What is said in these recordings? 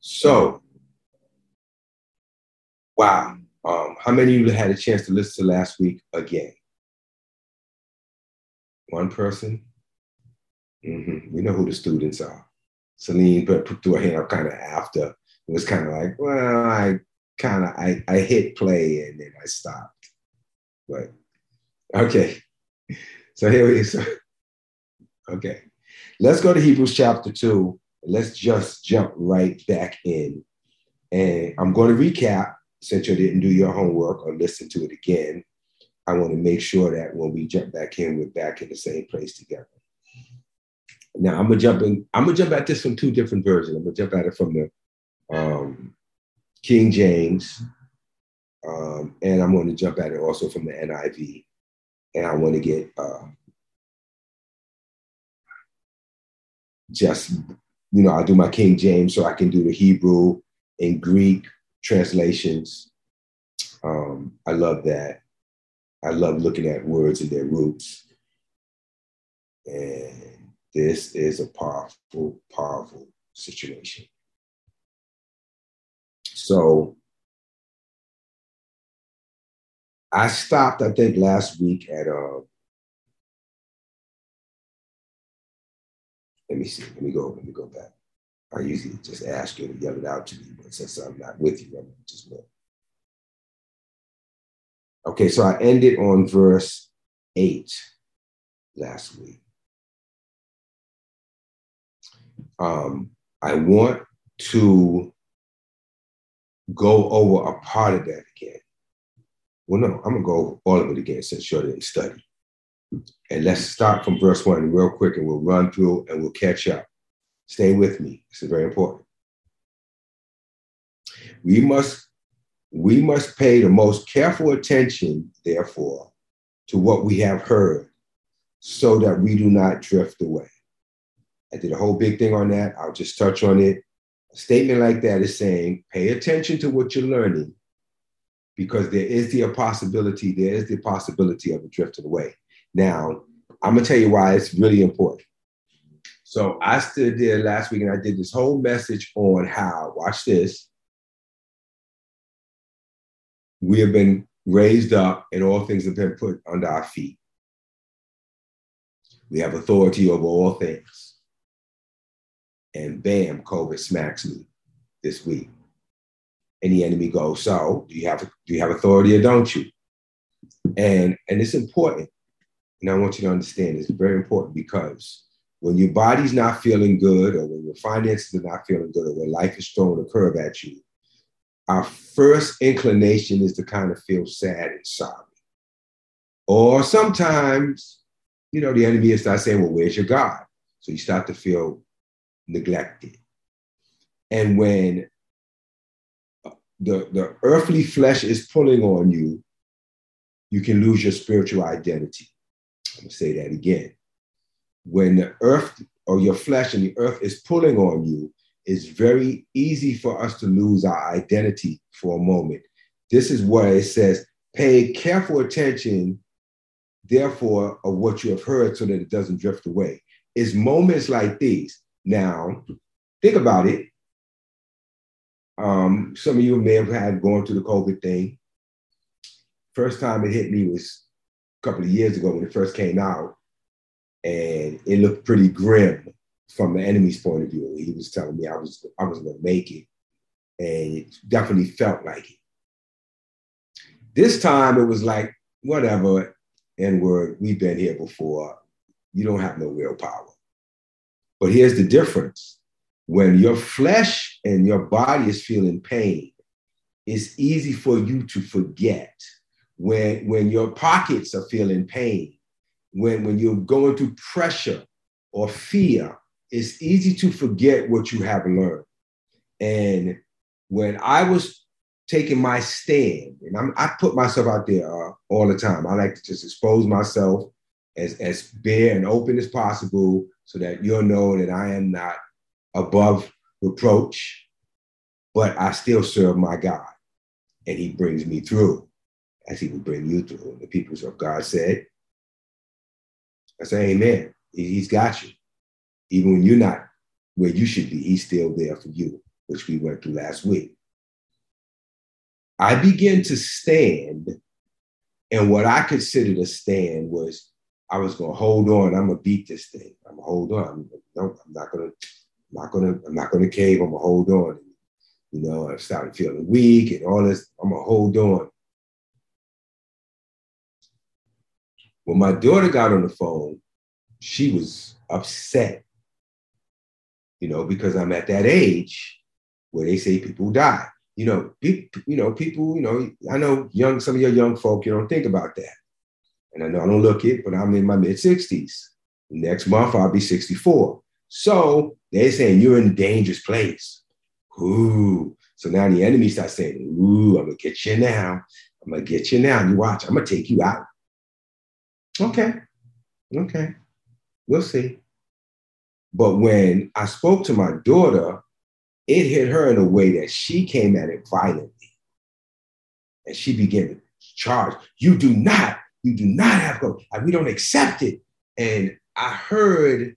So, wow. Um, how many of you had a chance to listen to last week again? One person? Mm-hmm. We know who the students are. Celine put, put threw her hand up kind of after. It was kind of like, well, I kind of I, I hit play and then I stopped. But okay. So here we so okay. Let's go to Hebrews chapter two. Let's just jump right back in. And I'm going to recap since you didn't do your homework or listen to it again. I want to make sure that when we jump back in, we're back in the same place together. Now I'm gonna jump in. I'm gonna jump at this from two different versions. I'm gonna jump at it from the um, King James, um, and I'm going to jump at it also from the NIV. And I want to get uh, just, you know, I do my King James so I can do the Hebrew and Greek translations. Um, I love that. I love looking at words and their roots. And this is a powerful, powerful situation. So I stopped, I think, last week at uh, let me see, let me go, let me go back. I usually just ask you to yell it out to me, but since I'm not with you, I'm just look. Okay, so I ended on verse 8 last week. Um, I want to go over a part of that again. Well, no, I'm gonna go over all of it again since you didn't study. And let's start from verse one real quick and we'll run through and we'll catch up. Stay with me. This is very important. We must we must pay the most careful attention, therefore, to what we have heard, so that we do not drift away. I did a whole big thing on that. I'll just touch on it a statement like that is saying, pay attention to what you're learning because there is the possibility, there is the possibility of it drifting away. Now, I'm gonna tell you why it's really important. So I stood there last week and I did this whole message on how, watch this, we have been raised up and all things have been put under our feet. We have authority over all things and bam, COVID smacks me this week. And the enemy goes, so do you have do you have authority or don't you? And and it's important. And I want you to understand it's very important because when your body's not feeling good or when your finances are not feeling good or when life is throwing a curve at you, our first inclination is to kind of feel sad and sorry. Or sometimes, you know, the enemy starts saying, well, where's your God? So you start to feel neglected. And when the, the earthly flesh is pulling on you, you can lose your spiritual identity. I'm gonna say that again. When the earth or your flesh and the earth is pulling on you, it's very easy for us to lose our identity for a moment. This is where it says, pay careful attention, therefore, of what you have heard so that it doesn't drift away. It's moments like these. Now, think about it. Um, some of you may have had gone through the COVID thing. First time it hit me was couple of years ago when it first came out, and it looked pretty grim from the enemy's point of view. He was telling me I was I was to make it, and it definitely felt like it. This time it was like whatever, and we're we've been here before. You don't have no real power. But here's the difference when your flesh and your body is feeling pain, it's easy for you to forget. When, when your pockets are feeling pain, when, when you're going through pressure or fear, it's easy to forget what you have learned. And when I was taking my stand, and I'm, i put myself out there uh, all the time, I like to just expose myself as, as bare and open as possible so that you'll know that I am not above reproach, but I still serve my God. And he brings me through as he will bring you through. The people of God said, I say, Amen. He's got you. Even when you're not where you should be. He's still there for you, which we went through last week. I began to stand, and what I considered a stand was I was going to hold on. I'm going to beat this thing. I'm going to hold on. I'm, no, I'm not going to. I'm not to. I'm not to cave. I'm to hold on. You know, I started feeling weak and all this. I'm to hold on. When my daughter got on the phone, she was upset, you know, because I'm at that age where they say people die. You know, you know, people, you know, I know young, some of your young folk, you don't think about that. And I know I don't look it, but I'm in my mid 60s. Next month I'll be 64. So they're saying you're in a dangerous place. Ooh. So now the enemy starts saying, Ooh, I'm gonna get you now. I'm gonna get you now. You watch, I'm gonna take you out. Okay. Okay. We'll see. But when I spoke to my daughter, it hit her in a way that she came at it violently. And she began to charge. You do not, you do not have go. We don't accept it. And I heard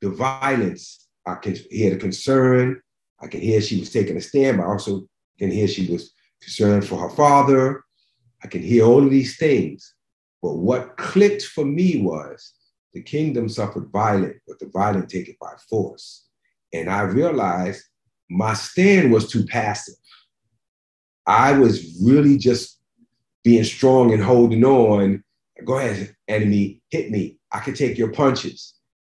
the violence. I can hear the concern. I can hear she was taking a stand, but I also can hear she was concerned for her father. I can hear all of these things. But what clicked for me was the kingdom suffered violent, but the violent take it by force. And I realized my stand was too passive. I was really just being strong and holding on. Go ahead, enemy, hit me. I can take your punches.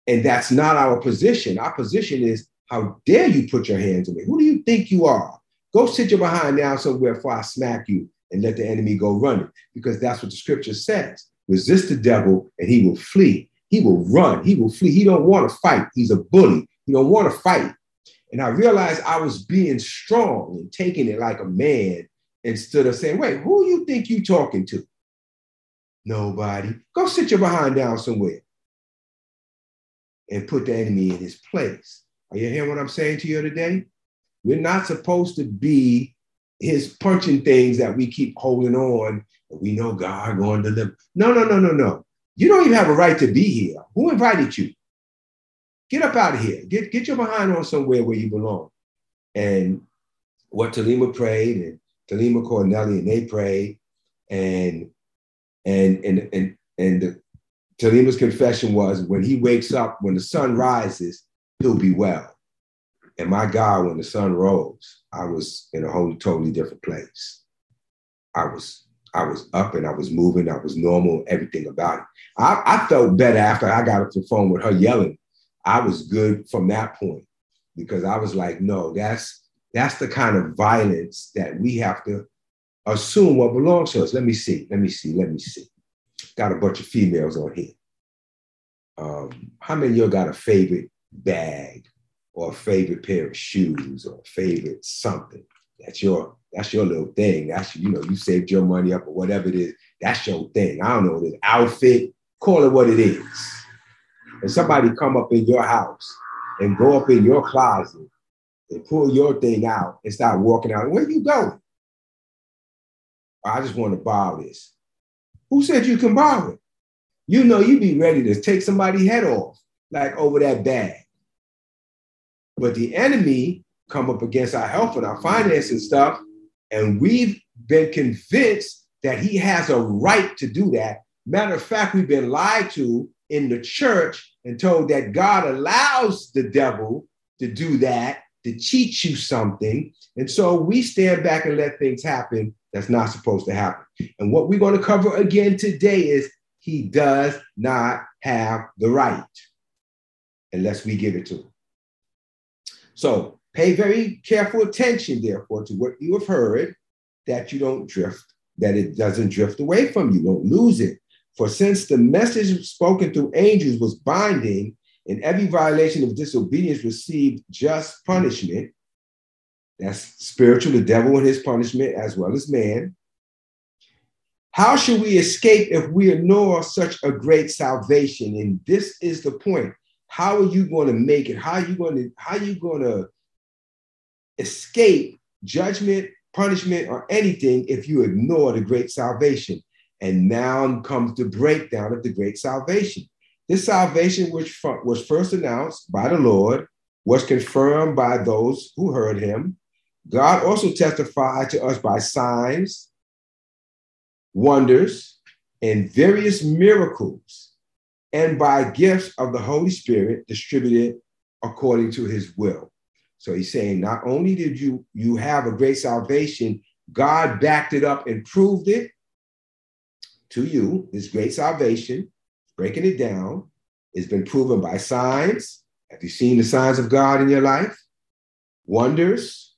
And that's not our position. Our position is, how dare you put your hands on me? Who do you think you are? Go sit your behind down somewhere before I smack you and let the enemy go running, because that's what the scripture says. Resist the devil and he will flee. He will run. He will flee. He don't want to fight. He's a bully. He don't want to fight. And I realized I was being strong and taking it like a man instead of saying, wait, who you think you talking to? Nobody. Go sit your behind down somewhere and put the enemy in his place. Are you hearing what I'm saying to you today? We're not supposed to be his punching things that we keep holding on. We know God going to deliver. No, no, no, no, no. You don't even have a right to be here. Who invited you? Get up out of here. Get, get your behind on somewhere where you belong. And what Talima prayed and Talima Cornelli and they prayed and and and and and the, Talima's confession was when he wakes up, when the sun rises, he'll be well. And my God, when the sun rose, I was in a whole totally different place. I was I was up and I was moving. I was normal, everything about it. I, I felt better after I got off the phone with her yelling. I was good from that point because I was like, no, that's that's the kind of violence that we have to assume what belongs to us. Let me see. Let me see. Let me see. Got a bunch of females on here. Um, how many of you got a favorite bag or a favorite pair of shoes or a favorite something. That's your that's your little thing. That's you know, you saved your money up or whatever it is. That's your thing. I don't know this outfit, call it what it is. And somebody come up in your house and go up in your closet and pull your thing out and start walking out. Where you going? I just want to borrow this. Who said you can borrow it? You know you'd be ready to take somebody's head off, like over that bag. But the enemy come up against our health and our finance and stuff, and we've been convinced that he has a right to do that. Matter of fact, we've been lied to in the church and told that God allows the devil to do that, to teach you something. And so we stand back and let things happen that's not supposed to happen. And what we're going to cover again today is he does not have the right unless we give it to him. So pay very careful attention, therefore, to what you have heard, that you don't drift, that it doesn't drift away from you, don't lose it. For since the message spoken through angels was binding, and every violation of disobedience received just punishment, that's spiritual, the devil and his punishment, as well as man. How should we escape if we ignore such a great salvation? And this is the point. How are you going to make it? How are you going to how are you going to escape judgment, punishment, or anything if you ignore the great salvation? And now comes the breakdown of the great salvation. This salvation, which was first announced by the Lord, was confirmed by those who heard him. God also testified to us by signs, wonders, and various miracles, and by gifts of the Holy Spirit distributed according to his will. So he's saying, not only did you, you have a great salvation, God backed it up and proved it to you, this great salvation, breaking it down. It's been proven by signs. Have you seen the signs of God in your life? Wonders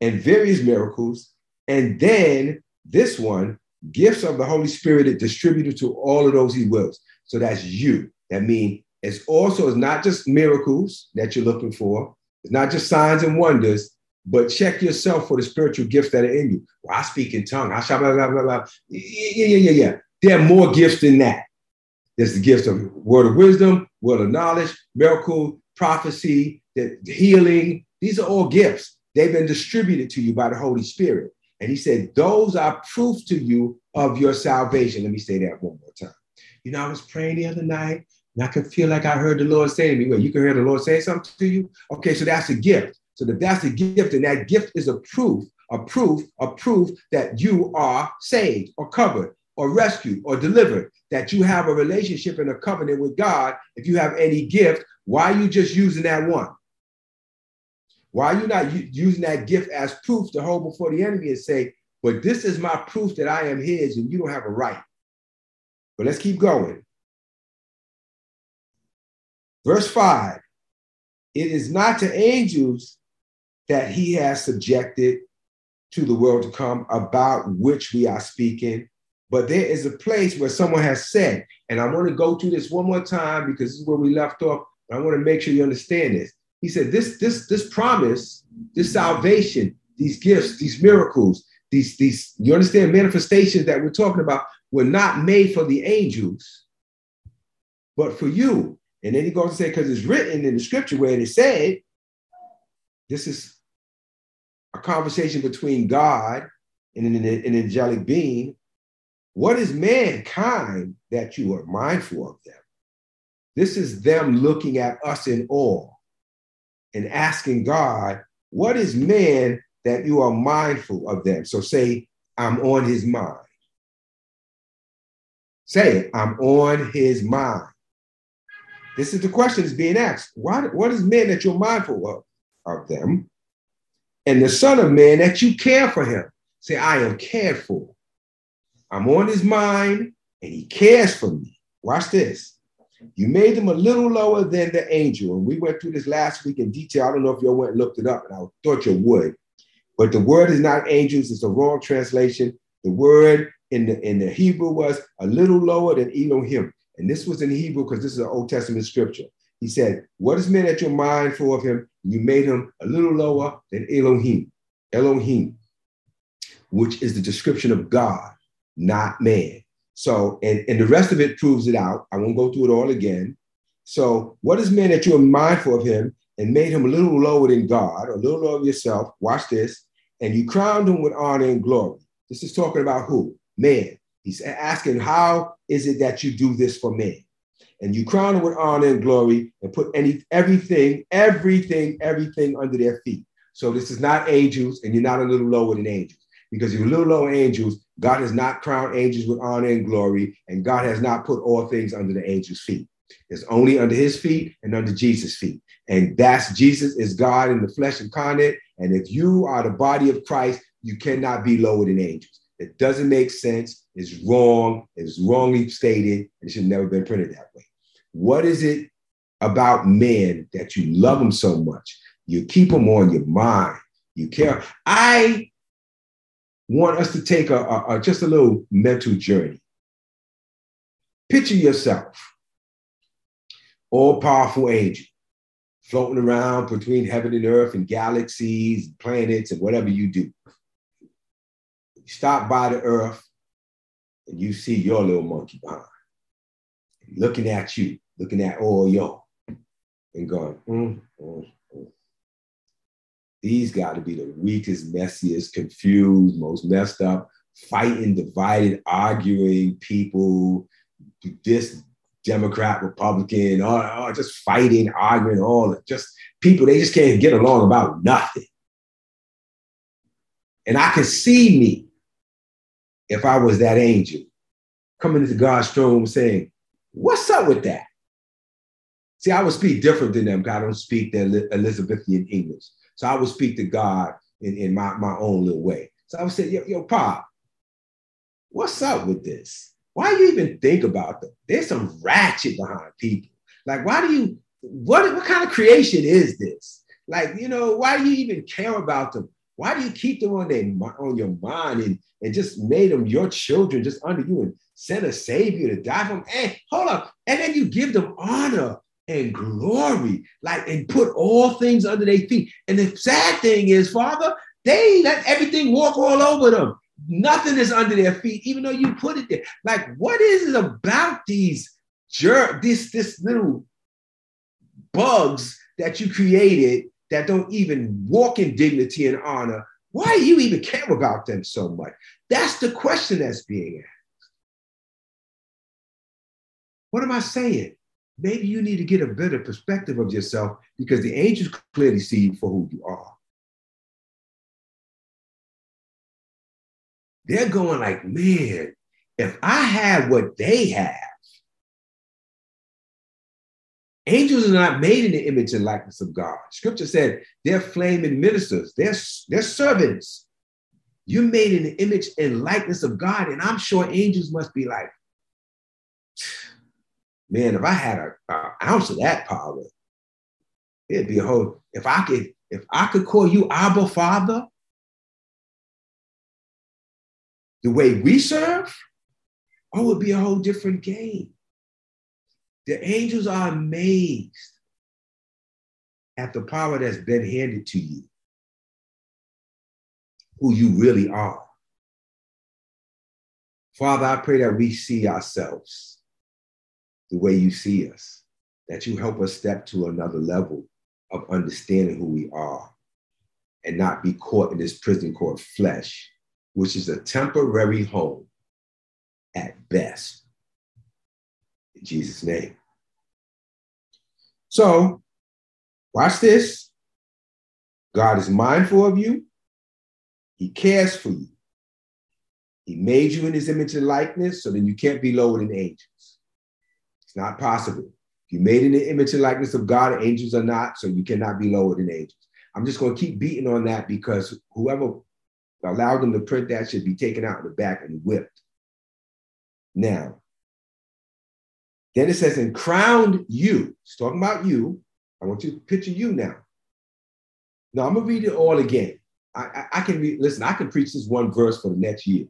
and various miracles. And then this one, gifts of the Holy Spirit distributed to all of those he wills. So that's you. That means it's also it's not just miracles that you're looking for. It's not just signs and wonders, but check yourself for the spiritual gifts that are in you. Well, I speak in tongue. I shall blah, blah, blah, blah. Yeah, yeah, yeah, yeah. There are more gifts than that. There's the gifts of word of wisdom, word of knowledge, miracle, prophecy, the healing. These are all gifts. They've been distributed to you by the Holy Spirit. And he said, those are proof to you of your salvation. Let me say that one more time. You know, I was praying the other night and I could feel like I heard the Lord say to me, well, you can hear the Lord say something to you? Okay, so that's a gift. So if that's a gift, and that gift is a proof, a proof, a proof that you are saved or covered or rescued or delivered, that you have a relationship and a covenant with God. If you have any gift, why are you just using that one? Why are you not using that gift as proof to hold before the enemy and say, but this is my proof that I am his and you don't have a right? But let's keep going. Verse 5 It is not to angels that he has subjected to the world to come about which we are speaking, but there is a place where someone has said, and I want to go through this one more time because this is where we left off. I want to make sure you understand this. He said, This, this, this promise, this salvation, these gifts, these miracles, these, these, you understand, manifestations that we're talking about were not made for the angels, but for you. And then he goes to say, because it's written in the scripture where it said, this is a conversation between God and an, an angelic being. What is mankind that you are mindful of them? This is them looking at us in awe and asking God, What is man that you are mindful of them? So say, I'm on his mind. Say I'm on his mind. This is the question that's being asked. What, what is man that you're mindful of, of them? And the Son of Man that you care for him. Say, I am cared for. I'm on his mind and he cares for me. Watch this. You made them a little lower than the angel. And we went through this last week in detail. I don't know if y'all went and looked it up, and I thought you would. But the word is not angels, it's a wrong translation. The word in the, in the Hebrew was a little lower than Elohim. And this was in Hebrew because this is an Old Testament scripture. He said, What is man at your mind for of him? You made him a little lower than Elohim, Elohim, which is the description of God, not man. So, and, and the rest of it proves it out. I won't go through it all again. So, what is man that you are mindful of him and made him a little lower than God, a little lower yourself? Watch this. And you crowned him with honor and glory. This is talking about who? Man. He's asking, How is it that you do this for me? And you crown them with honor and glory and put any everything, everything, everything under their feet. So this is not angels, and you're not a little lower than angels. Because if you're a little lower angels, God has not crowned angels with honor and glory, and God has not put all things under the angels' feet. It's only under his feet and under Jesus' feet. And that's Jesus is God in the flesh incarnate. And if you are the body of Christ, you cannot be lower than angels. It doesn't make sense. It's wrong. It's wrongly stated. It should never been printed that way. What is it about men that you love them so much? You keep them on your mind. You care. I want us to take a, a, a just a little mental journey. Picture yourself, all powerful angel, floating around between heaven and earth and galaxies, and planets, and whatever you do stop by the earth and you see your little monkey behind, looking at you, looking at all y'all, and going, mm, mm, mm. these got to be the weakest, messiest, confused, most messed up, fighting, divided, arguing people, this Democrat, Republican, or just fighting, arguing, all just people, they just can't get along about nothing. And I can see me if I was that angel coming into God's throne saying, What's up with that? See, I would speak different than them because I don't speak the Elizabethan English. So I would speak to God in, in my, my own little way. So I would say, yo, yo, Pop, what's up with this? Why do you even think about them? There's some ratchet behind people. Like, why do you, what, what kind of creation is this? Like, you know, why do you even care about them? Why do you keep them on, on your mind and, and just made them your children just under you and sent a savior to die for them? And hold up. And then you give them honor and glory, like, and put all things under their feet. And the sad thing is, Father, they let everything walk all over them. Nothing is under their feet, even though you put it there. Like, what is it about these jerk, this, this little bugs that you created that don't even walk in dignity and honor? Why do you even care about them so much? That's the question that's being asked. What am I saying? Maybe you need to get a better perspective of yourself because the angels clearly see you for who you are. they're going like, man, if I had what they have, angels are not made in the image and likeness of God. Scripture said they're flaming ministers, they're, they're servants. You're made in the image and likeness of God. And I'm sure angels must be like, man, if I had an ounce of that power, it'd be a whole, if I could, if I could call you Abba Father, the way we serve, oh, it would be a whole different game. The angels are amazed at the power that's been handed to you, who you really are. Father, I pray that we see ourselves the way you see us, that you help us step to another level of understanding who we are and not be caught in this prison called flesh which is a temporary home at best. In Jesus' name. So, watch this. God is mindful of you, He cares for you. He made you in His image and likeness, so then you can't be lower than angels. It's not possible. If you made in the image and likeness of God, angels are not, so you cannot be lower than angels. I'm just going to keep beating on that because whoever allowed them to print that should be taken out in the back and whipped. Now, then it says, and crowned you. It's talking about you. I want you to picture you now. Now I'm gonna read it all again. I, I, I can read, listen, I can preach this one verse for the next year.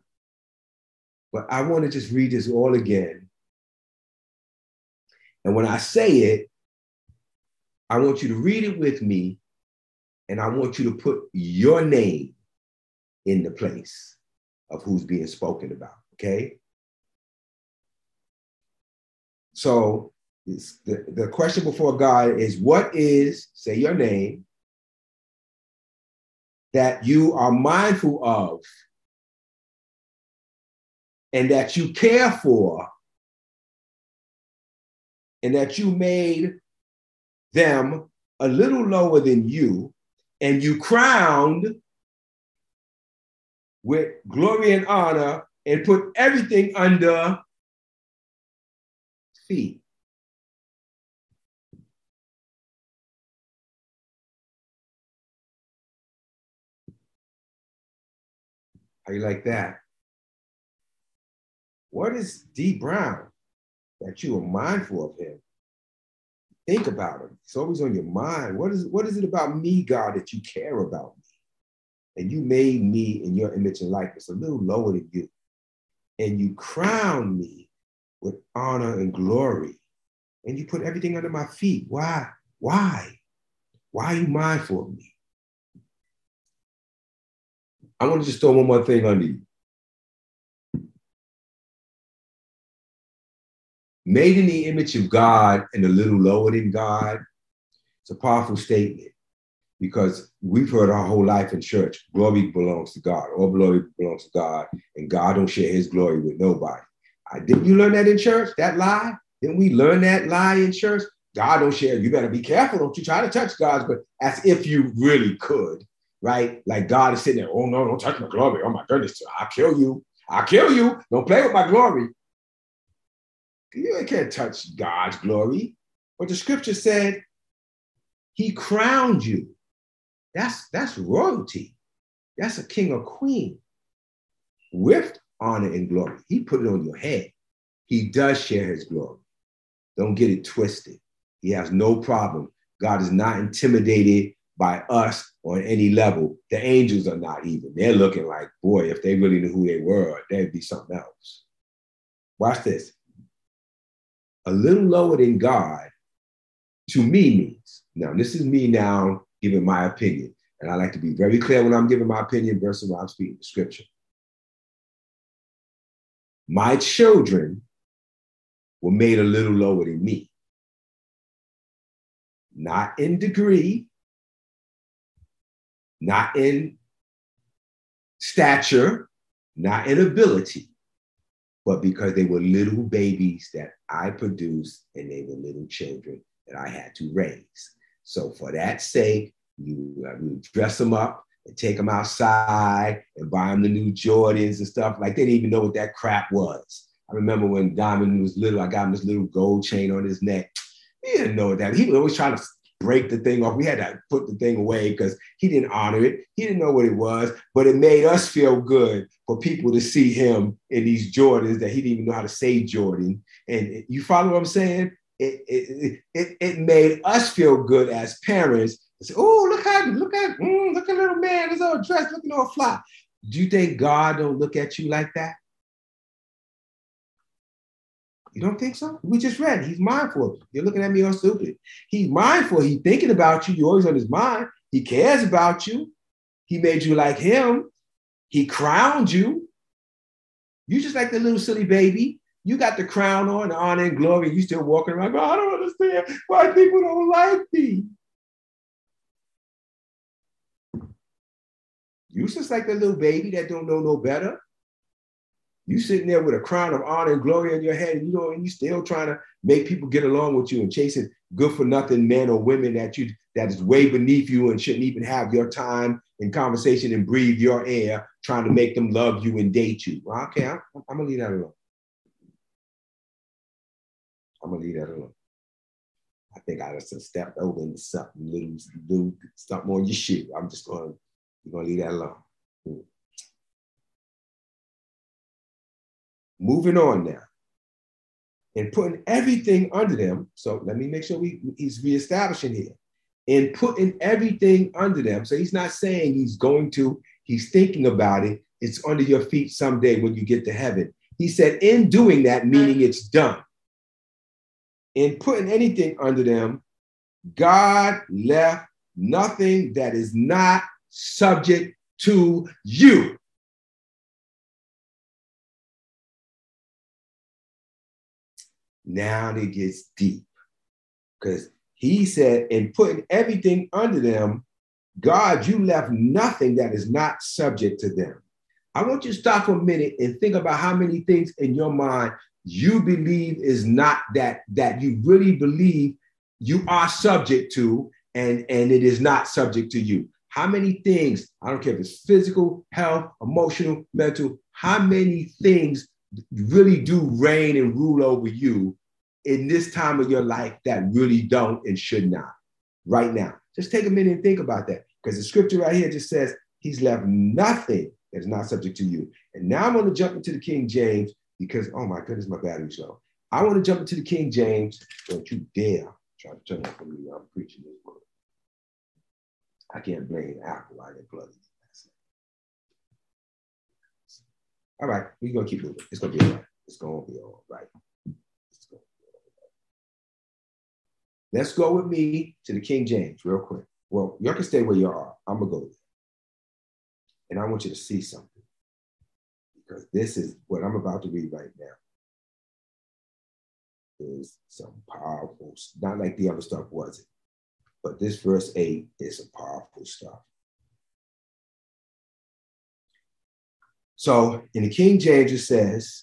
But I want to just read this all again. And when I say it, I want you to read it with me, and I want you to put your name in the place of who's being spoken about. Okay. So the, the question before God is what is, say your name, that you are mindful of and that you care for and that you made them a little lower than you and you crowned with glory and honor and put everything under feet. How you like that? What is D. Brown that you are mindful of him? Think about him. It's always on your mind. What is, what is it about me, God, that you care about me? and you made me in your image and likeness, a little lower than you. And you crowned me with honor and glory. And you put everything under my feet. Why? Why? Why are you mindful of me? I want to just throw one more thing under you. Made in the image of God and a little lower than God. It's a powerful statement because we've heard our whole life in church glory belongs to god all glory belongs to god and god don't share his glory with nobody didn't you learn that in church that lie Didn't we learn that lie in church? God don't share. You better be careful. Don't you try to touch God's, but as if you really could, right? Like God is sitting there, oh no, don't touch my glory. Oh my goodness, I'll kill you. I'll kill you. Don't play with my glory. You can't touch God's glory. But the scripture said he crowned you. That's that's royalty. That's a king or queen with honor and glory. He put it on your head. He does share his glory. Don't get it twisted. He has no problem. God is not intimidated by us on any level. The angels are not even. They're looking like, boy, if they really knew who they were, they'd be something else. Watch this. A little lower than God to me means, now this is me now giving my opinion. And I like to be very clear when I'm giving my opinion versus when I'm speaking the scripture. My children were made a little lower than me. Not in degree, not in stature, not in ability, but because they were little babies that I produced and they were little children that I had to raise. So for that sake, you, uh, you dress them up take them outside and buy them the new Jordans and stuff. Like they didn't even know what that crap was. I remember when Diamond was little, I got him this little gold chain on his neck. He didn't know that. He was always trying to break the thing off. We had to put the thing away because he didn't honor it. He didn't know what it was, but it made us feel good for people to see him in these Jordans that he didn't even know how to say Jordan. And you follow what I'm saying? It, it, it, it made us feel good as parents. Say, oh, look how look at mm, look at little man, he's all dressed, looking all fly. Do you think God don't look at you like that? You don't think so? We just read. He's mindful. You're looking at me all stupid. He's mindful. He's thinking about you. You're always on his mind. He cares about you. He made you like him. He crowned you. You just like the little silly baby. You got the crown on, honor and glory, you still walking around. Go, I don't understand why people don't like me. You just like the little baby that don't know no better. You sitting there with a crown of honor and glory on your head, and you know, and you still trying to make people get along with you and chasing good for nothing men or women that you that is way beneath you and shouldn't even have your time and conversation and breathe your air, trying to make them love you and date you. Well, okay, I'm, I'm gonna leave that alone. I'm gonna leave that alone. I think I just stepped over into something little, little something on your shoe. I'm just gonna, you're gonna leave that alone. Moving on now. And putting everything under them. So let me make sure we, he's reestablishing here. And putting everything under them. So he's not saying he's going to, he's thinking about it. It's under your feet someday when you get to heaven. He said, in doing that, meaning it's done. In putting anything under them, God left nothing that is not subject to you. Now it gets deep because he said, in putting everything under them, God, you left nothing that is not subject to them. I want you to stop for a minute and think about how many things in your mind you believe is not that that you really believe you are subject to and and it is not subject to you how many things i don't care if it's physical health emotional mental how many things really do reign and rule over you in this time of your life that really don't and should not right now. Just take a minute and think about that because the scripture right here just says he's left nothing that is not subject to you. And now I'm going to jump into the King James because, oh my goodness, my battery's low. I want to jump into the King James. Don't you dare try to turn off from me I'm preaching this word. I can't blame Apple. I didn't get plugged All right, we're gonna keep moving. It's gonna be all right. It's gonna be all right. Let's go with me to the King James real quick. Well, y'all can stay where you are. I'm gonna go there. And I want you to see something. Because this is what I'm about to read right now. Is some powerful, not like the other stuff was it. But this verse 8 is a powerful stuff. So in the King James, it says,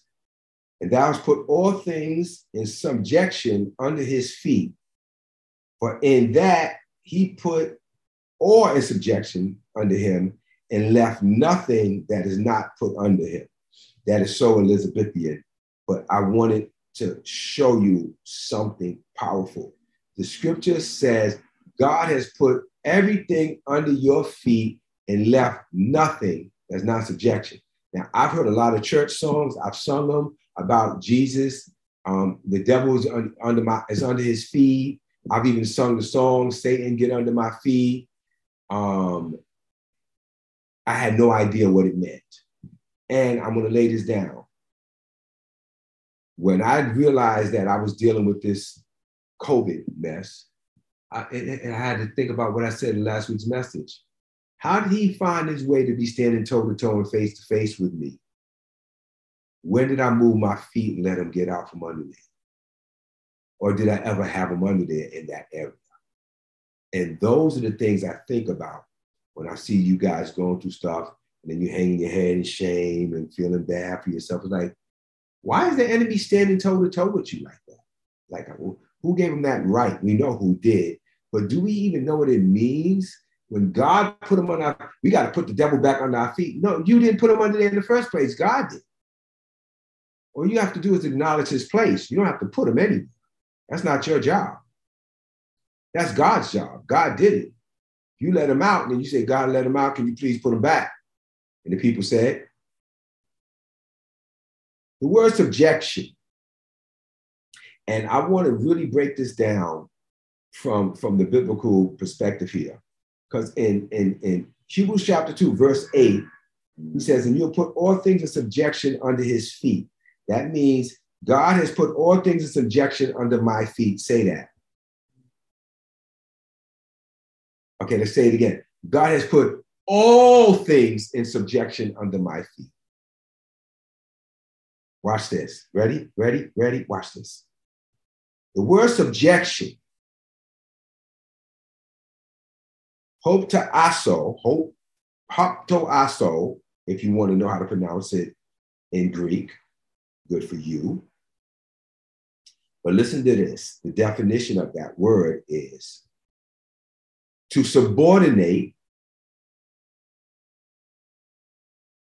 And thou hast put all things in subjection under his feet. For in that he put all in subjection under him and left nothing that is not put under him. That is so Elizabethan. But I wanted to show you something powerful. The scripture says God has put everything under your feet and left nothing that's not subjection. Now, I've heard a lot of church songs. I've sung them about Jesus. Um, the devil is under my is under his feet. I've even sung the song "Satan, get under my feet." Um, I had no idea what it meant, and I'm going to lay this down. When I realized that I was dealing with this COVID mess, I, and, I had to think about what I said in last week's message. How did he find his way to be standing toe to toe and face to face with me? When did I move my feet and let him get out from under me? Or did I ever have him under there in that area? And those are the things I think about when I see you guys going through stuff and then you hanging your head in shame and feeling bad for yourself. It's like, why is the enemy standing toe to toe with you like that? Like, who gave him that right? We know who did, but do we even know what it means when God put him on our, we got to put the devil back on our feet. No, you didn't put him under there in the first place. God did. All you have to do is acknowledge his place. You don't have to put him anywhere. That's not your job. That's God's job. God did it. You let him out, and then you say, God let him out. Can you please put him back? And the people said, the word subjection. And I want to really break this down from, from the biblical perspective here. Because in, in, in Hebrews chapter 2, verse 8, he says, And you'll put all things in subjection under his feet. That means God has put all things in subjection under my feet. Say that. Okay, let's say it again. God has put all things in subjection under my feet. Watch this. Ready? Ready? Ready? Watch this. The word subjection Hope to aso, hope, hop to aso, if you want to know how to pronounce it in Greek, good for you. But listen to this the definition of that word is to subordinate,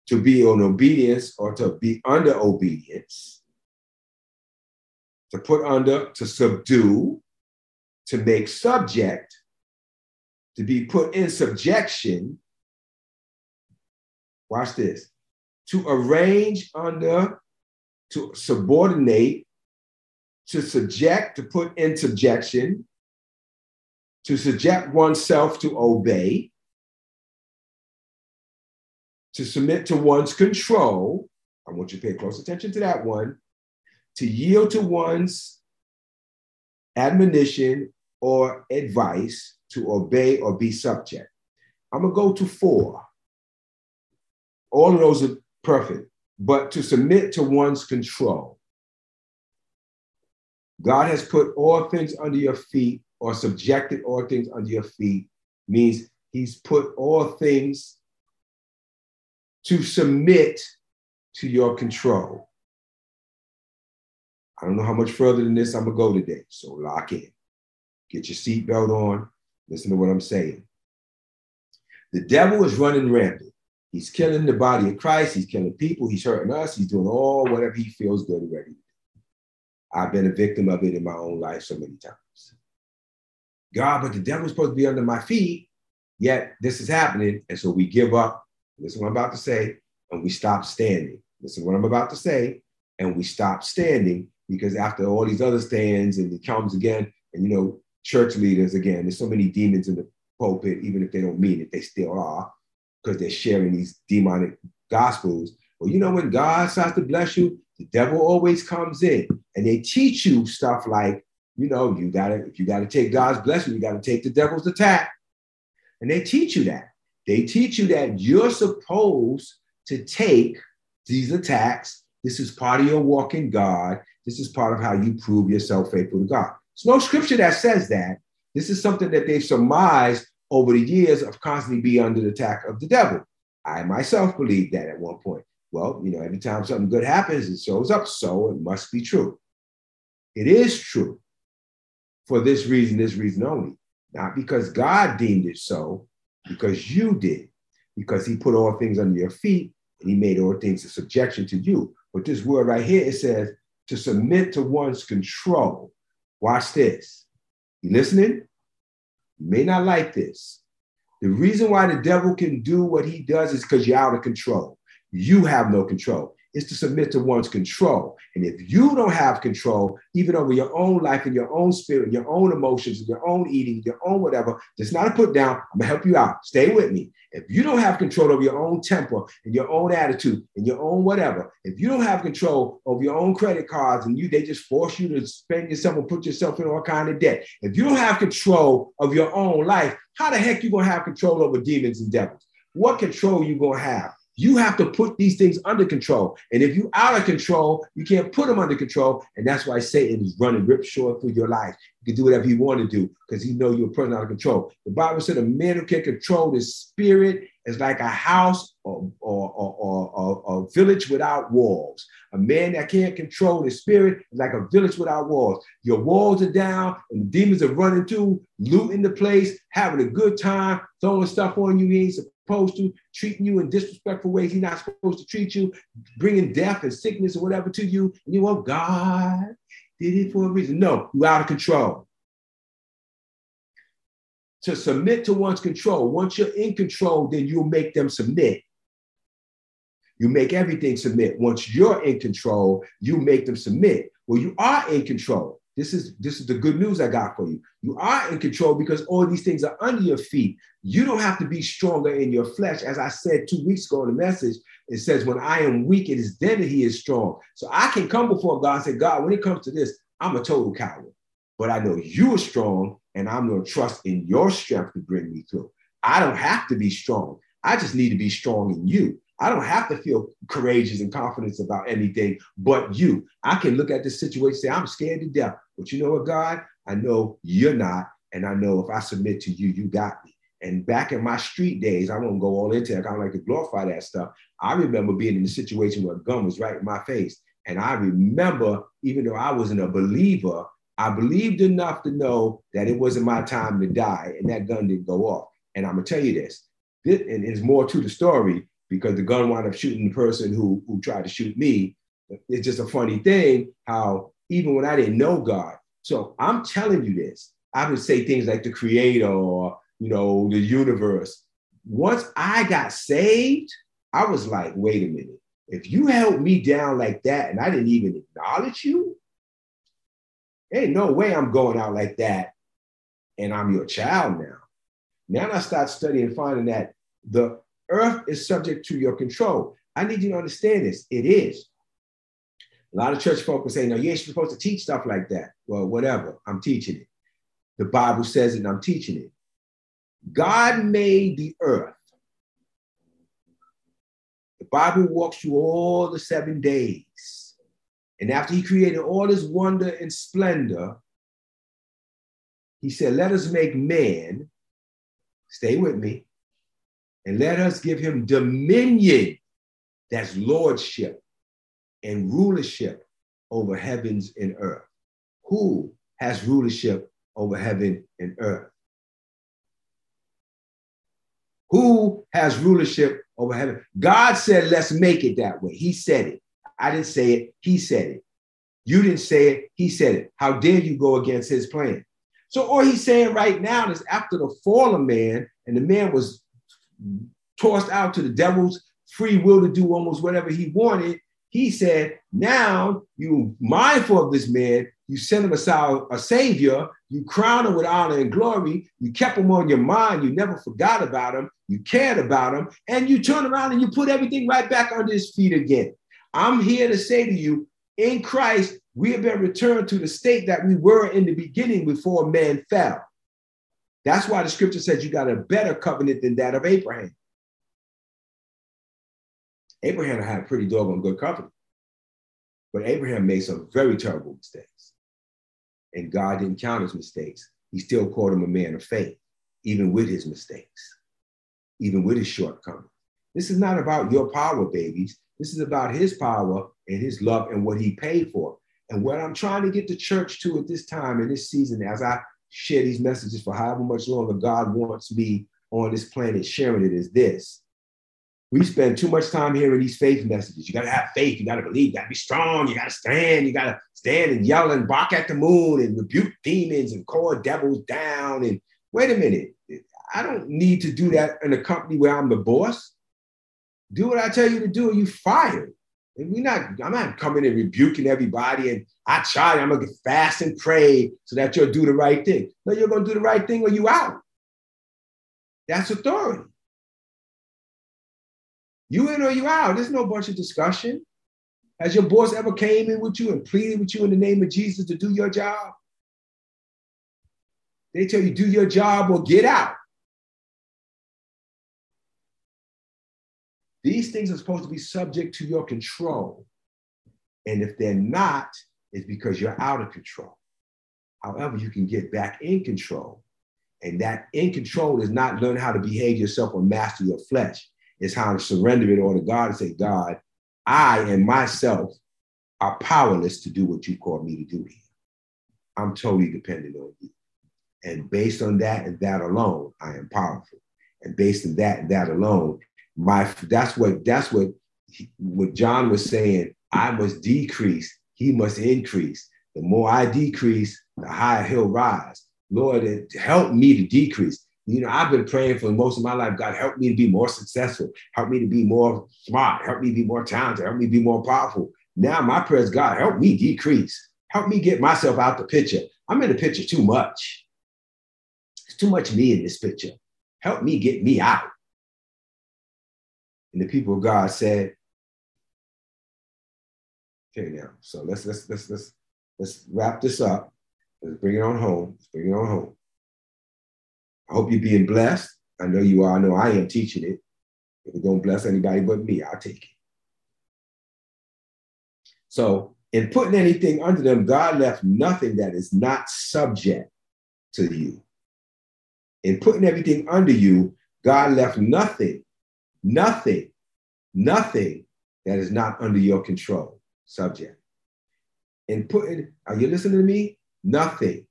to be on obedience or to be under obedience, to put under, to subdue, to make subject, to be put in subjection. Watch this. To arrange under, to subordinate, to subject, to put in subjection, to subject oneself to obey, to submit to one's control. I want you to pay close attention to that one. To yield to one's admonition or advice, to obey or be subject. I'm going to go to four. All of those are perfect, but to submit to one's control. God has put all things under your feet or subjected all things under your feet means he's put all things to submit to your control. I don't know how much further than this I'm gonna go today, so lock in. Get your seatbelt on, Listen to what I'm saying. The devil is running rampant. He's killing the body of Christ. He's killing people. He's hurting us. He's doing all whatever he feels good and ready. I've been a victim of it in my own life so many times. God, but the devil's supposed to be under my feet, yet this is happening. And so we give up. Listen what I'm about to say, and we stop standing. Listen what I'm about to say, and we stop standing because after all these other stands and it comes again, and you know, church leaders, again, there's so many demons in the pulpit, even if they don't mean it, they still are, because they're sharing these demonic gospels. Well, you know, when God starts to bless you, the devil always comes in and they teach you stuff like, you know, you gotta, if you gotta take God's blessing, you gotta take the devil's attack. And they teach you that. They teach you that you're supposed to take these attacks. This is part of your walk in God. This is part of how you prove yourself faithful to God. There's no scripture that says that. This is something that they've surmised over the years of constantly being under the attack of the devil. I myself believed that at one point. Well, you know, every time something good happens, it shows up. So it must be true. It is true for this reason, this reason only. Not because God deemed it so, because you did, because he put all things under your feet and he made all things a subjection to you. But this word right here, it says to submit to one's control. Watch this. You listening? You may not like this. The reason why the devil can do what he does is because you're out of control. You have no control is to submit to one's control. And if you don't have control, even over your own life and your own spirit, your own emotions, your own eating, your own whatever, it's not a put down. I'm gonna help you out. Stay with me. If you don't have control over your own temper and your own attitude and your own whatever, if you don't have control over your own credit cards and you they just force you to spend yourself and put yourself in all kind of debt, if you don't have control of your own life, how the heck you gonna have control over demons and devils? What control you gonna have? You have to put these things under control. And if you're out of control, you can't put them under control. And that's why Satan is running ripshort through your life. You can do whatever you want to do because he know you're a person out of control. The Bible said a man who can't control his spirit is like a house or, or, or, or, a village without walls. A man that can't control his spirit is like a village without walls. Your walls are down and demons are running through, looting the place, having a good time, throwing stuff on you ain't supposed to, treating you in disrespectful ways he's not supposed to treat you, bringing death and sickness or whatever to you. And you want God did it for a reason. No, you're out of control. To submit to one's control, once you're in control, then you'll make them submit. You make everything submit. Once you're in control, you make them submit. Well, you are in control. This is this is the good news I got for you. You are in control because all these things are under your feet. You don't have to be stronger in your flesh. As I said two weeks ago in the message, it says, "When I am weak, it is then that He is strong." So I can come before God and say, "God, when it comes to this, I'm a total coward, but I know you are strong, and I'm going to trust in your strength to bring me through. I don't have to be strong. I just need to be strong in you. I don't have to feel courageous and confidence about anything but you. I can look at this situation say, I'm scared to death. But you know what, God? I know you're not. And I know if I submit to you, you got me. And back in my street days, I won't go all into it. I don't like to glorify that stuff. I remember being in a situation where a gun was right in my face. And I remember, even though I wasn't a believer, I believed enough to know that it wasn't my time to die, and that gun didn't go off. And I'm gonna tell you this, this and there's more to the story because the gun wound up shooting the person who, who tried to shoot me. It's just a funny thing how even when I didn't know God. So I'm telling you this. I would say things like the creator or, you know, the universe. Once I got saved, I was like, wait a minute. If you held me down like that and I didn't even acknowledge you, ain't no way I'm going out like that and I'm your child now. Now I start studying, finding that the earth is subject to your control. I need you to understand this. It is. A lot of church folk will say, no, you ain't supposed to teach stuff like that. Well, whatever, I'm teaching it. The Bible says it and I'm teaching it. God made the earth. The Bible walks through all the seven days. And after he created all his wonder and splendor, he said, Let us make man, stay with me, and let us give him dominion. That's lordship and rulership over heavens and earth. Who has rulership over heaven and earth? Who has rulership over heaven? God said, let's make it that way. He said it. I didn't say it. He said it. You didn't say it. He said it. How dare you go against his plan? So, all he's saying right now is after the fall of man, and the man was tossed out to the devil's free will to do almost whatever he wanted, he said, Now you mindful of this man, you send him a, a savior, you crown him with honor and glory, you kept him on your mind, you never forgot about him, you cared about him, and you turn around and you put everything right back under his feet again. I'm here to say to you, in Christ, we have been returned to the state that we were in the beginning before man fell. That's why the scripture says you got a better covenant than that of Abraham. Abraham had a pretty doggone good covenant. But Abraham made some very terrible mistakes. And God didn't count his mistakes. He still called him a man of faith, even with his mistakes, even with his shortcomings. This is not about your power, babies. This is about his power and his love and what he paid for. And what I'm trying to get the church to at this time in this season, as I share these messages for however much longer God wants me on this planet sharing it, is this. We spend too much time hearing these faith messages. You got to have faith. You got to believe. You got to be strong. You got to stand. You got to stand and yell and bark at the moon and rebuke demons and call devils down. And wait a minute. I don't need to do that in a company where I'm the boss. Do what I tell you to do, or you fired. And we not, I'm not coming and rebuking everybody. And I try, I'm gonna fast and pray so that you'll do the right thing. No, you're gonna do the right thing or you out. That's authority. You in or you out. There's no bunch of discussion. Has your boss ever came in with you and pleaded with you in the name of Jesus to do your job? They tell you do your job or get out. Things are supposed to be subject to your control. And if they're not, it's because you're out of control. However, you can get back in control. And that in control is not learn how to behave yourself or master your flesh. It's how to surrender it all to God and say, God, I and myself are powerless to do what you called me to do here. I'm totally dependent on you. And based on that and that alone, I am powerful. And based on that and that alone, my that's what that's what what John was saying. I must decrease, he must increase. The more I decrease, the higher he'll rise. Lord, help me to decrease. You know, I've been praying for most of my life. God, help me to be more successful. Help me to be more smart. Help me be more talented. Help me be more powerful. Now my prayer is, God, help me decrease. Help me get myself out the picture. I'm in the picture too much. It's too much me in this picture. Help me get me out. And the people of God said, okay, now, so let's let's let's let's let's wrap this up. Let's bring it on home. Let's bring it on home. I hope you're being blessed. I know you are. I know I am teaching it. If it don't bless anybody but me, I'll take it. So, in putting anything under them, God left nothing that is not subject to you. In putting everything under you, God left nothing Nothing, nothing that is not under your control, subject. And putting, are you listening to me? Nothing.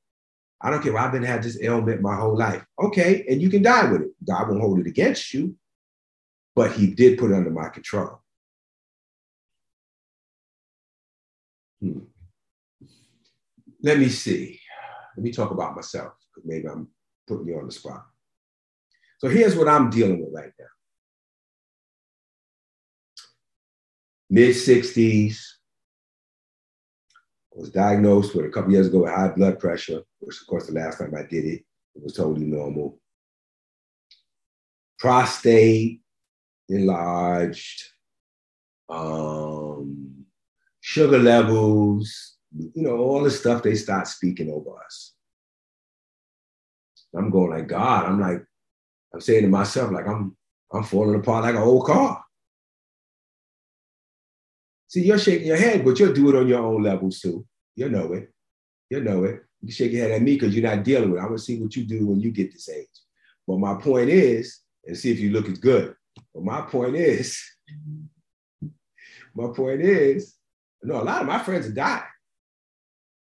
I don't care. I've been had this ailment my whole life. Okay, and you can die with it. God won't hold it against you, but He did put it under my control. Hmm. Let me see. Let me talk about myself because maybe I'm putting you on the spot. So here's what I'm dealing with right now. Mid 60s. I was diagnosed with a couple years ago with high blood pressure, which of course the last time I did it, it was totally normal. Prostate enlarged, um, sugar levels, you know, all the stuff they start speaking over us. I'm going like, God, I'm like, I'm saying to myself, like I'm I'm falling apart like an old car. See, you're shaking your head, but you'll do it on your own levels too. You'll know it. You'll know it. You shake your head at me because you're not dealing with it. I'm gonna see what you do when you get this age. But my point is, and see if you look as good. But my point is, my point is, no, a lot of my friends die.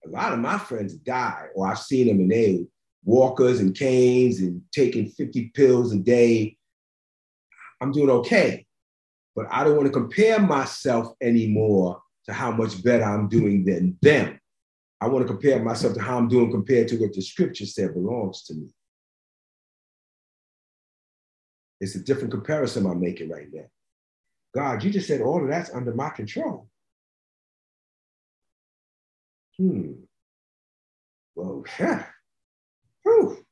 A lot of my friends die, or I've seen them and they walkers and canes and taking 50 pills a day. I'm doing okay but I don't want to compare myself anymore to how much better I'm doing than them. I want to compare myself to how I'm doing compared to what the scripture said belongs to me. It's a different comparison I'm making right now. God, you just said all of that's under my control. Hmm. Well, yeah. Whew.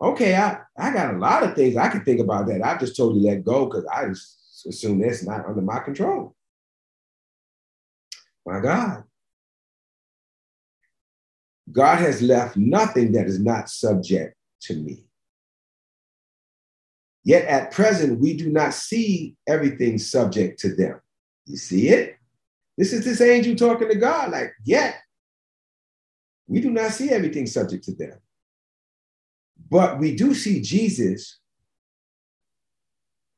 Okay, I, I got a lot of things I can think about that. I just totally let go because I just assume that's not under my control. My God. God has left nothing that is not subject to me. Yet at present, we do not see everything subject to them. You see it? This is this angel talking to God, like, yet we do not see everything subject to them. But we do see Jesus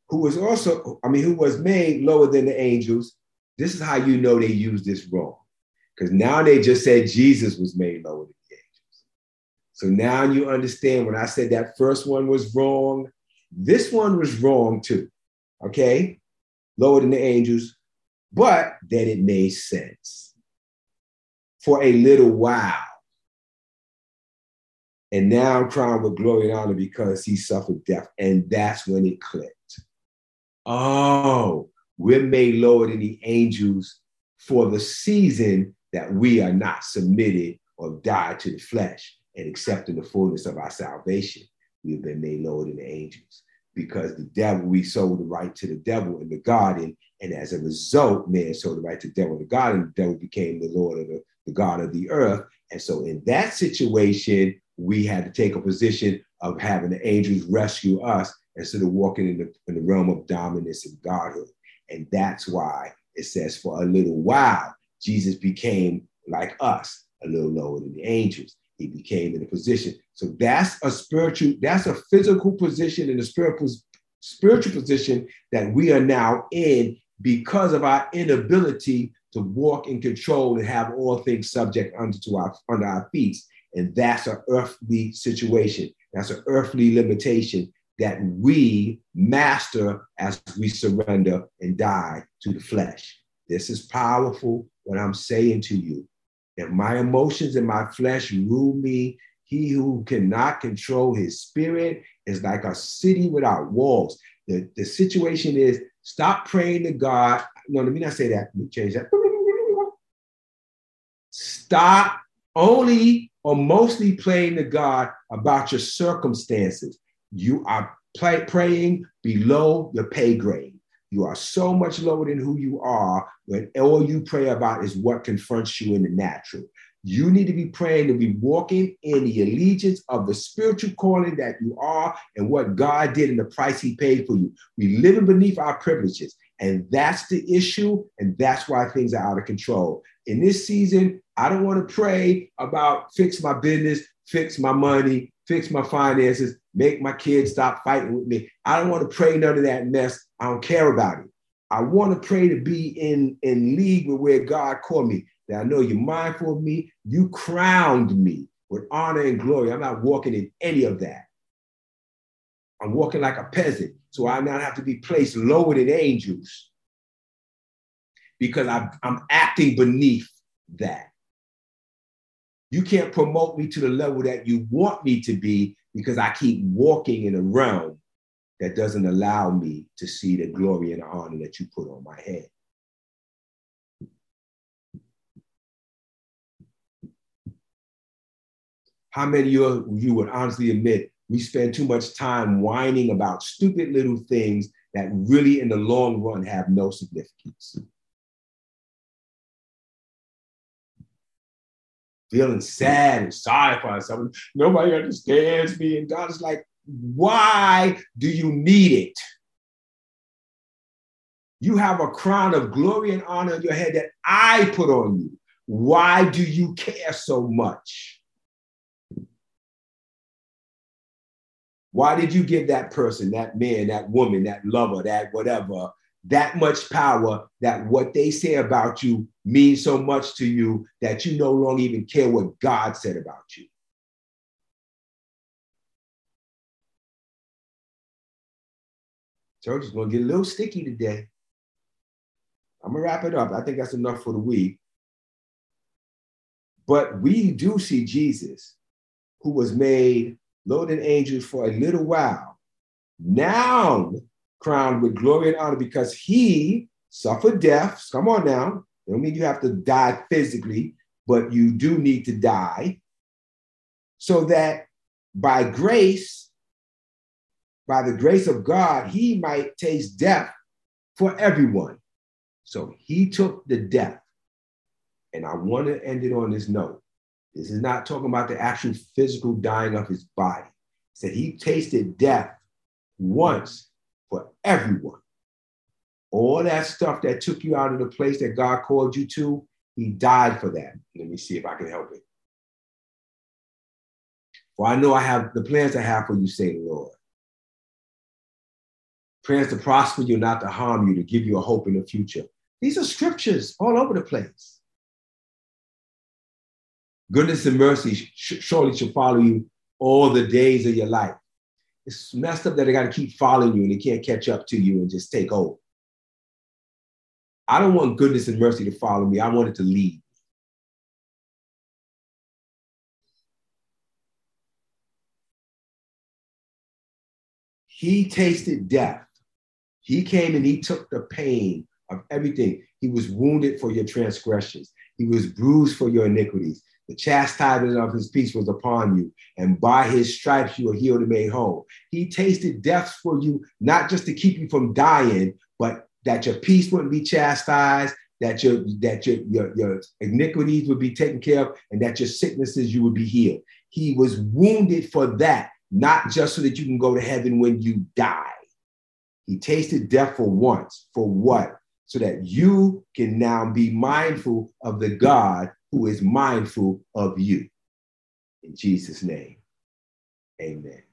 who was also, I mean, who was made lower than the angels. This is how you know they used this wrong. Because now they just said Jesus was made lower than the angels. So now you understand when I said that first one was wrong, this one was wrong too. Okay? Lower than the angels, but then it made sense for a little while. And now I'm crowned with glory and honor because he suffered death. And that's when it clicked. Oh, we're made lower than the angels for the season that we are not submitted or died to the flesh and accepting the fullness of our salvation. We've been made lower than the angels because the devil, we sold the right to the devil in the garden. And as a result, man sold the right to the devil in the garden. The devil became the Lord of the, the God of the earth. And so in that situation, we had to take a position of having the angels rescue us instead of walking in the, in the realm of dominance and godhood. And that's why it says, for a little while, Jesus became like us, a little lower than the angels. He became in a position. So that's a spiritual, that's a physical position and a spiritual, spiritual position that we are now in because of our inability to walk in control and have all things subject under, to our, under our feet. And that's an earthly situation. That's an earthly limitation that we master as we surrender and die to the flesh. This is powerful, what I'm saying to you. If my emotions and my flesh rule me, he who cannot control his spirit is like a city without walls. The, the situation is stop praying to God. No, let me not say that. Let me change that. Stop only or mostly praying to God about your circumstances. You are play, praying below your pay grade. You are so much lower than who you are when all you pray about is what confronts you in the natural. You need to be praying to be walking in the allegiance of the spiritual calling that you are and what God did and the price He paid for you. We living beneath our privileges. And that's the issue. And that's why things are out of control. In this season, I don't want to pray about fix my business, fix my money, fix my finances, make my kids stop fighting with me. I don't want to pray none of that mess. I don't care about it. I want to pray to be in, in league with where God called me. That I know you're mindful of me. You crowned me with honor and glory. I'm not walking in any of that. I'm walking like a peasant. So I now have to be placed lower than angels because I'm, I'm acting beneath that. You can't promote me to the level that you want me to be because I keep walking in a realm that doesn't allow me to see the glory and the honor that you put on my head. How many of you would honestly admit we spend too much time whining about stupid little things that really, in the long run, have no significance? Feeling sad and sorry for ourselves. Nobody understands me. And God is like, why do you need it? You have a crown of glory and honor on your head that I put on you. Why do you care so much? Why did you give that person, that man, that woman, that lover, that whatever, that much power that what they say about you means so much to you that you no longer even care what God said about you? Church is going to get a little sticky today. I'm going to wrap it up. I think that's enough for the week. But we do see Jesus, who was made lower than angels for a little while, now crowned with glory and honor because he suffered death. Come on now. It don't mean you have to die physically, but you do need to die so that by grace by the grace of God, he might taste death for everyone. So he took the death. And I want to end it on this note. This is not talking about the actual physical dying of his body. He said he tasted death once for everyone. All that stuff that took you out of the place that God called you to, he died for that. Let me see if I can help it. For I know I have the plans I have for you, say the Lord Prayers to prosper you, not to harm you, to give you a hope in the future. These are scriptures all over the place. Goodness and mercy surely shall follow you all the days of your life. It's messed up that they got to keep following you and they can't catch up to you and just take over. I don't want goodness and mercy to follow me. I want it to lead. He tasted death. He came and he took the pain of everything. He was wounded for your transgressions. He was bruised for your iniquities. The chastisement of his peace was upon you, and by his stripes you were healed and made whole. He tasted death for you, not just to keep you from dying, but that your peace wouldn't be chastised, that your that your, your, your iniquities would be taken care of, and that your sicknesses you would be healed. He was wounded for that, not just so that you can go to heaven when you die. He tasted death for once. For what? So that you can now be mindful of the God who is mindful of you. In Jesus' name, amen.